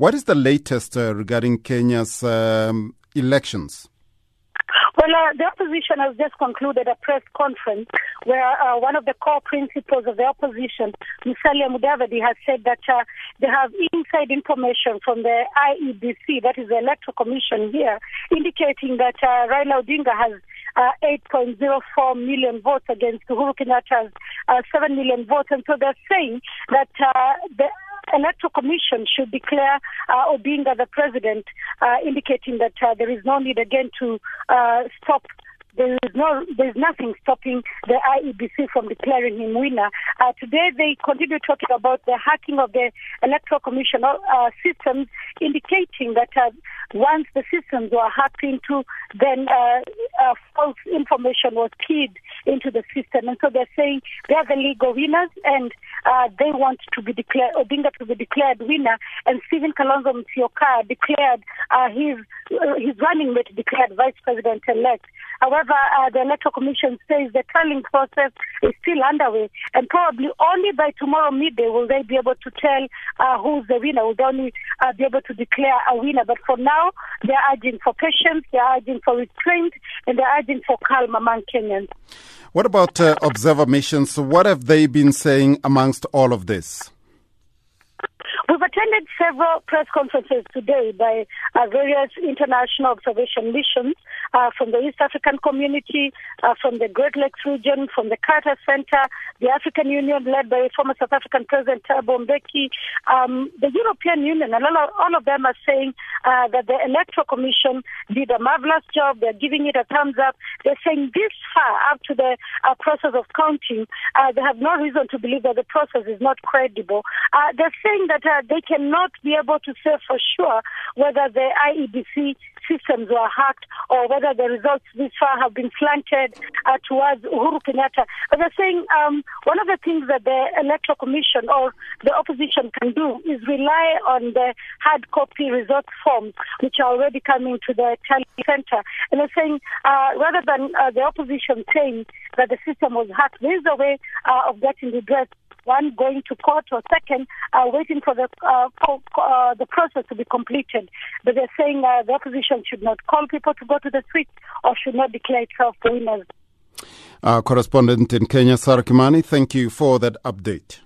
What is the latest uh, regarding Kenya's um, elections? Well, uh, the opposition has just concluded a press conference where uh, one of the core principals of the opposition, Musalia Mudavadi, has said that uh, they have inside information from the IEBC, that is the Electoral Commission here, indicating that uh, Raila Odinga has uh, 8.04 million votes against Uhuru Kenyatta's uh, 7 million votes. And so they're saying that uh, the Electoral Commission should declare uh, Odinga the president, uh, indicating that uh, there is no need again to uh, stop there is no, there's nothing stopping the IEBC from declaring him winner. Uh, today they continue talking about the hacking of the Electoral Commission uh, systems, indicating that uh, once the systems were hacked into, then uh, uh, information was keyed into the system. And so they're saying they're the legal winners and uh, they want to be declared, Odinga to be declared winner, and Stephen Kalonzo Musyoka declared uh, his, uh, his running mate declared vice president elect. However, uh, the Electoral Commission says the tallying process is still underway, and probably only by tomorrow midday will they be able to tell uh, who's the winner. Will only uh, be able to declare a winner. But for now, they're urging for patience, they're urging for restraint, and they're urging for calm among Kenyans. What about uh, observer missions? What have they been saying amongst all of this? Attended several press conferences today by uh, various international observation missions uh, from the East African community, uh, from the Great Lakes region, from the Carter Center, the African Union led by former South African President Thabo Mbeki, um, the European Union, and all of, all of them are saying uh, that the Electoral Commission did a marvelous job. They're giving it a thumbs up. They're saying this far up to the uh, process of counting, uh, they have no reason to believe that the process is not credible. They're saying that they cannot be able to say for sure whether the IEBC systems were hacked or whether the results this far have been slanted uh, towards Uhuru Kenyatta. But they're saying um, one of the things that the Electoral Commission or the opposition can do is rely on the hard copy results forms, which are already coming to the tally center. And they're saying uh, rather than uh, the opposition saying that the system was hacked, there is a way uh, of getting redress one going to court or second uh, waiting for the uh, co- uh, the process to be completed. But they're saying uh, the opposition should not call people to go to the street or should not declare itself winners. Our correspondent in Kenya, Sarah Kimani, thank you for that update.